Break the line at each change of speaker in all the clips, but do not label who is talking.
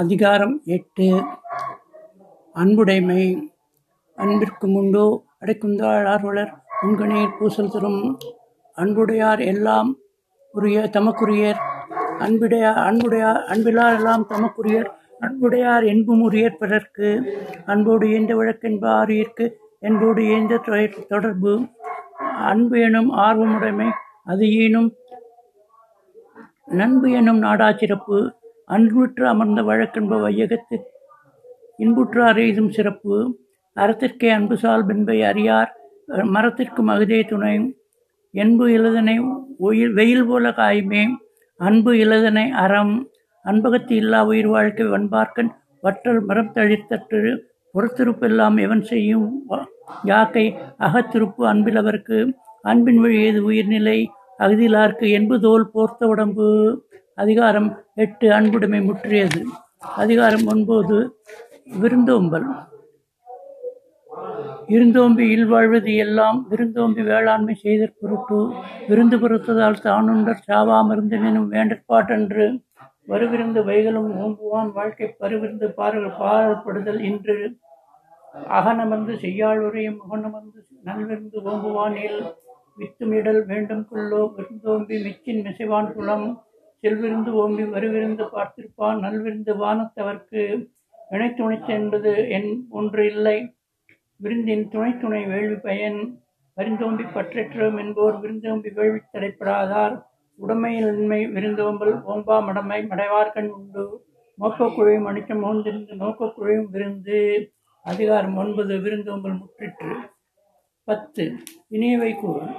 அதிகாரம் எட்டு அன்புடைமை அன்பிற்கு முண்டோ அடைக்குந்தாள் ஆர்வலர் புன்கணீர் பூசல் தரும் அன்புடையார் எல்லாம் உரிய தமக்குரியர் அன்புடையார் அன்புடையார் அன்பிலார் எல்லாம் தமக்குரியர் அன்புடையார் என்பும் உரியர் பிறர்க்கு அன்போடு இயந்த வழக்கென்பாரியிற்கு என்போடு இயந்த தொடர்பு அன்பு எனும் ஆர்வமுடைமை அது ஈனும் நண்பு எனும் நாடா சிறப்பு அன்புற்று அமர்ந்த வழக்கென்ப வையகத்து இன்புற்று அறியதும் சிறப்பு அறத்திற்கே அன்பு சால் பெண்பை அறியார் மரத்திற்கும் மகதே துணை என்பு இளதனை ஒயில் வெயில் போல காயுமே அன்பு இளதனை அறம் அன்பகத்து இல்லா உயிர் வாழ்க்கை வன்பார்க்கன் வற்றல் மரம் தழித்தற்று புறத்திருப்பெல்லாம் எவன் செய்யும் யாக்கை அகத்திருப்பு அன்பில் அவருக்கு அன்பின் வழி ஏது உயிர்நிலை என்பது தோல் போர்த்த உடம்பு அதிகாரம் எட்டு அன்புடைமை முற்றியது அதிகாரம் ஒன்பது விருந்தோம்பல் இருந்தோம்பி இல்வாழ்வது எல்லாம் விருந்தோம்பி வேளாண்மை செய்த பொருட்டு விருந்து பொறுத்ததால் தானுண்டர் சாவாமிருந்தினும் வேண்டற்பாட்டன்று வருவிருந்து வைகளும் ஓம்புவான் வாழ்க்கை பருவிருந்து பாரல் பாரப்படுதல் இன்று அகனமர்ந்து செய்யாளுரையும் முகனமர்ந்து நல்விருந்து ஓம்புவானில் வித்துமிடல் வேண்டும் கொள்ளோ விருந்தோம்பி மிச்சின் மிசைவான் குளம் செல்விருந்து ஓம்பி வருவிருந்து பார்த்திருப்பான் நல்விருந்து வானத்தவர்க்கு இணை துணைத்து என்பது என் ஒன்று இல்லை விருந்தின் துணை துணை வேள்வி பயன் விருந்தோம்பி பற்றேற்றோம் என்போர் விருந்தோம்பி வேள்வி தடைப்படாதார் உடமையின்மை விருந்தோம்பல் ஓம்பா மடமை மடைவார்கண் உண்டு நோக்கக்குழுவை அணிக்க மோந்திருந்து நோக்கக்குழையும் விருந்து அதிகாரம் ஒன்பது விருந்தோம்பல் முற்றிற்று பத்து இனியவை கூறும்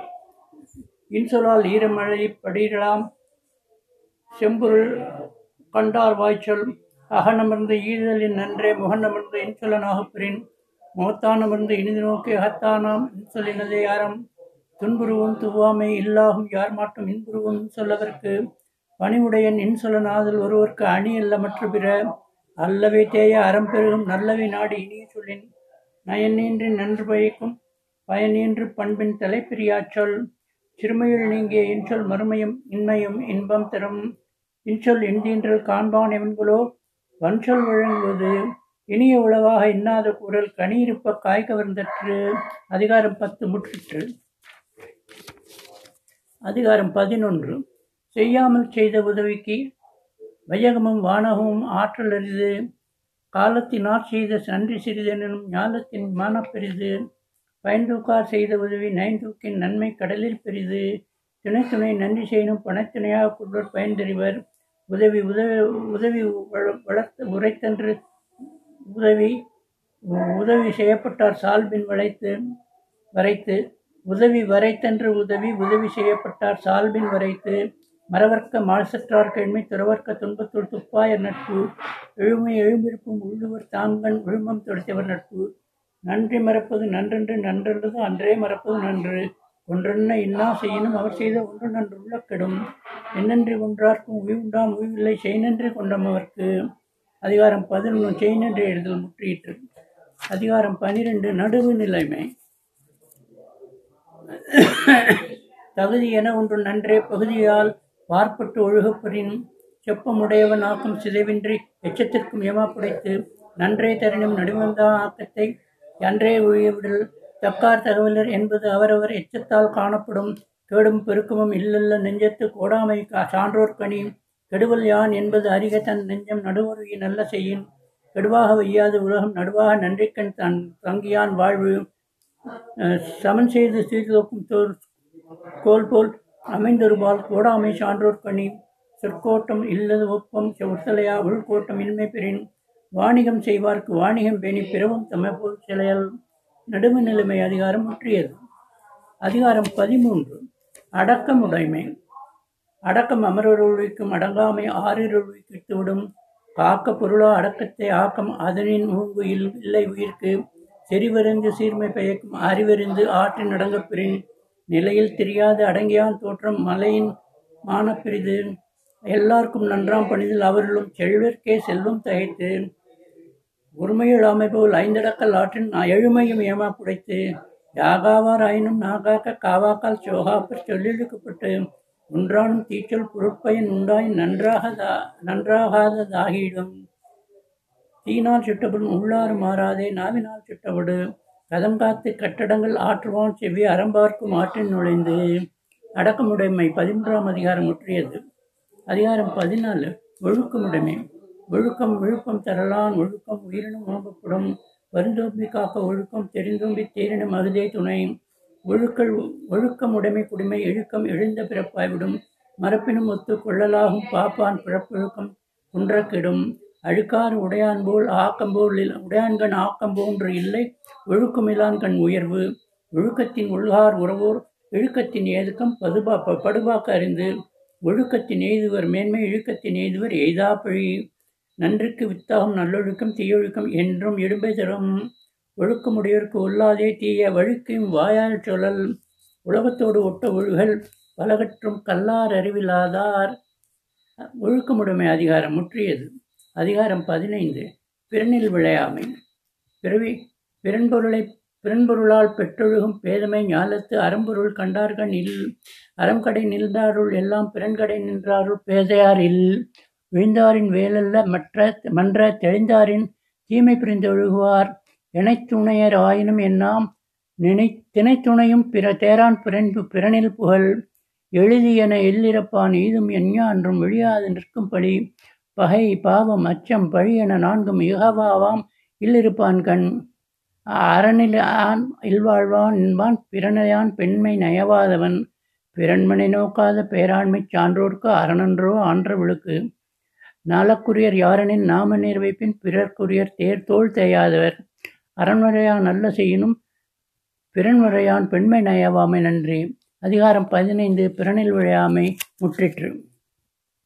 இன்சொலால் ஈரமழை படியிடலாம் செம்பொருள் கண்டார் வாய்ச்சொல் அகனமர்ந்த ஈதலின் நன்றே முகனமர்ந்த இன்சொலனாகப்பிரின் முகத்தானமர்ந்த இனிது நோக்கி அகத்தானாம் இன்சொலினதே யாரம் துன்புருவும் துவாமை இல்லாகும் யார் மாட்டும் இன்புருவும் சொல்லதற்கு பணிவுடையன் இன்சொலனாதல் ஒருவருக்கு அணி அல்ல மற்ற பிற அல்லவை தேய அறம் பெருகும் நல்லவை நாடு இனிய சொல்லின் நயன் நீன்றின் நன்று பயக்கும் பயனின்று பண்பின் தலைப்பிரியாச் சிறுமையில் நீங்கிய இன்சொல் மறுமையும் இன்மையும் இன்பம் தரும் இன்சொல் இன்றின்று காண்பான் எவன்களோ வன்சொல் வழங்குவது இனிய உளவாக இன்னாத குரல் கனியிருப்ப காய் கவர்ந்தற்று அதிகாரம் பத்து முற்றிற்று அதிகாரம் பதினொன்று செய்யாமல் செய்த உதவிக்கு வையகமும் வானகமும் ஆற்றல் அரிது காலத்தினால் செய்த நன்றி சிறிதெனும் ஞானத்தின் மானப்பெரிது பயன்தூக்கார் செய்த உதவி நயன்தூக்கின் நன்மை கடலில் பெரிது துணை துணை நன்றி செய்யணும் பணத்துணையாக கொள்வர் பயன்தறிவர் உதவி உதவி உதவி வளர்த்து உரைத்தன்று உதவி உதவி செய்யப்பட்டார் சால்பின் வளைத்து வரைத்து உதவி வரைத்தன்று உதவி உதவி செய்யப்பட்டார் சால்பின் வரைத்து மரவர்க்க மாசற்றார் கேள்வி துறவர்க்க துன்பத்துள் துப்பாயர் நட்பு எழுமை எழும்பிருப்பும் உள்ளுவர் தாங்கன் உழுமம் தொடுத்தவர் நட்பு நன்றி மறப்பது நன்றென்று நன்றென்றது அன்றே மறப்பது நன்று ஒன்றென்ன இன்னா செய்யினும் அவர் செய்த ஒன்று நன்று உள்ளக்கெடும் என்னென்று ஒன்றார்க்கும் உய்வுண்டாம் உய்வில்லை செய்நன்றி கொண்டம் அவர்க்கு அதிகாரம் பதினொன்று செய்நன்றி எழுதல் முற்றியிற்று அதிகாரம் பனிரெண்டு நடுவு நிலைமை தகுதி என ஒன்று நன்றே பகுதியால் பார்ப்பட்டு ஒழுகப்படின் செப்பமுடையவன் ஆக்கும் சிதைவின்றி எச்சத்திற்கும் ஏமாப்புடைத்து நன்றே தரினும் நடுவந்தா ஆக்கத்தை என்றே ஒழியவிடல் தக்கார் தகவலர் என்பது அவரவர் எச்சத்தால் காணப்படும் கேடும் பெருக்கமும் இல்லல்ல நெஞ்சத்து கோடாமை சான்றோர் கனி கெடுவல் யான் என்பது அறிக தன் நெஞ்சம் நடுவருகி நல்ல செய்யின் கெடுவாக வையாது உலகம் நடுவாக நன்றிக்கண் தன் தங்கியான் வாழ்வு சமன் செய்து சீர்தோக்கும் தோல் கோல் போல் அமைந்தொருபால் கோடாமை சான்றோர் கனி சொற்கோட்டம் இல்லது ஒப்பம் உத்தலையா உள்கோட்டம் இன்மை பெறின் வாணிகம் செய்வார்க்கு வாணிகம் பேணி பிறவும் தமிழ் சிலையால் நடுவு நிலைமை அதிகாரம் முற்றியது அதிகாரம் பதிமூன்று அடக்கமுடைமை அடக்கம் அமரருள்விக்கும் அடங்காமை ஆறிருள்விக்கித்துவிடும் காக்க பொருளா அடக்கத்தை ஆக்கம் அதனின் மூங்குயில் இல்லை உயிர்க்கு செறிவறிந்து சீர்மை பெயக்கும் அறிவறிந்து ஆற்றின் அடங்கப்பெறின் நிலையில் தெரியாத அடங்கியான் தோற்றம் மலையின் மானப்பிரிது எல்லாருக்கும் நன்றாம் பணிதில் அவர்களும் செல்வர்க்கே செல்வம் தகைத்து உரிமையில் அமைபோல் ஐந்தடக்கல் ஆற்றின் எழுமையும் ஏமா புடைத்து யாகாவார் ஆயினும் நாகாக்க காவாக்கால் சோகாப்பர் சொல்லிழுக்கப்பட்டு ஒன்றானும் தீச்சல் பொருட்பயன் உண்டாய் நன்றாக நன்றாகாததாகிடும் தீனால் சுட்டப்படும் உள்ளாறு மாறாதே நாவினால் சுட்டப்படு கதம் காத்து கட்டடங்கள் ஆற்றுவான் செவ்வி அறம்பார்க்கும் ஆற்றின் நுழைந்து அடக்கமுடைமை பதிமூன்றாம் அதிகாரம் முற்றியது அதிகாரம் பதினாலு ஒழுக்கமுடைமை ஒழுக்கம் விழுக்கம் தரலான் ஒழுக்கம் உயிரினும் ஓம்பப்படும் வருந்தோம்பி காக்க ஒழுக்கம் தெரிந்தோம்பி தேரினும் அதுதே துணை ஒழுக்கல் ஒழுக்கம் உடைமை குடிமை இழுக்கம் எழுந்த பிறப்பாய்விடும் மரப்பினும் ஒத்து கொள்ளலாகும் பாப்பான் பிறப்பொழுக்கம் குன்றக்கிடும் அழுக்காறு உடையான் போல் ஆக்கம்போல் உடையான்கண் ஆக்கம் போன்று இல்லை ஒழுக்கமிலான் கண் உயர்வு ஒழுக்கத்தின் உள்கார் உறவோர் இழுக்கத்தின் ஏதுக்கம் பதுபா படுபாக்க அறிந்து ஒழுக்கத்தின் எய்துவர் மேன்மை இழுக்கத்தின் எய்துவர் எய்தா பழி நன்றிக்கு வித்தாகும் நல்லொழுக்கம் தீயொழுக்கம் என்றும் இடும்பை தரும் ஒழுக்கமுடையோருக்கு உள்ளாதே தீய வழுக்கையும் வாயால் சொல்லல் உலகத்தோடு ஒட்ட ஒழுகல் பலகற்றும் கல்லார் அறிவில்லாதார் ஒழுக்கமுடைமை அதிகாரம் முற்றியது அதிகாரம் பதினைந்து பிறனில் விளையாமை பிறவி பிறன்பொருளை பிறன்பொருளால் பெற்றொழுகும் பேதமை ஞாலத்து அறம்பொருள் கண்டார்கள் இல் அறம்கடை நின்றாருள் எல்லாம் பிறன்கடை நின்றாருள் பேதையார் இல் விழுந்தாரின் வேலல்ல மற்ற மன்ற தெளிந்தாரின் தீமை புரிந்தொழுகுவார் இணைத்துணையர் ஆயினும் என்னாம் நினை தினைத்துணையும் பிற தேரான் பிறன் பிறனில் புகழ் எழுதி என எல்லிறப்பான் ஈதும் எஞ்ஞா என்றும் விழியாது நிற்கும்படி பகை பாவம் அச்சம் பழி என நான்கும் யுகவாவாம் இல்லிருப்பான் கண் அரணில் ஆன் இல்வாழ்வான் என்பான் பிறனையான் பெண்மை நயவாதவன் பிறன்மனை நோக்காத பேராண்மை சான்றோர்க்கு அரணன்றோ விழுக்கு நாளக்குரியர் யாரெனின் நாம நிர்வைப்பின் பிறர்க்குரியர் தேர் தோல் தேயாதவர் அரண்மறையான் நல்ல செய்யினும் பிறன்முறையான் பெண்மை நயவாமை நன்றி அதிகாரம் பதினைந்து பிறனில் விழையாமை முற்றிற்று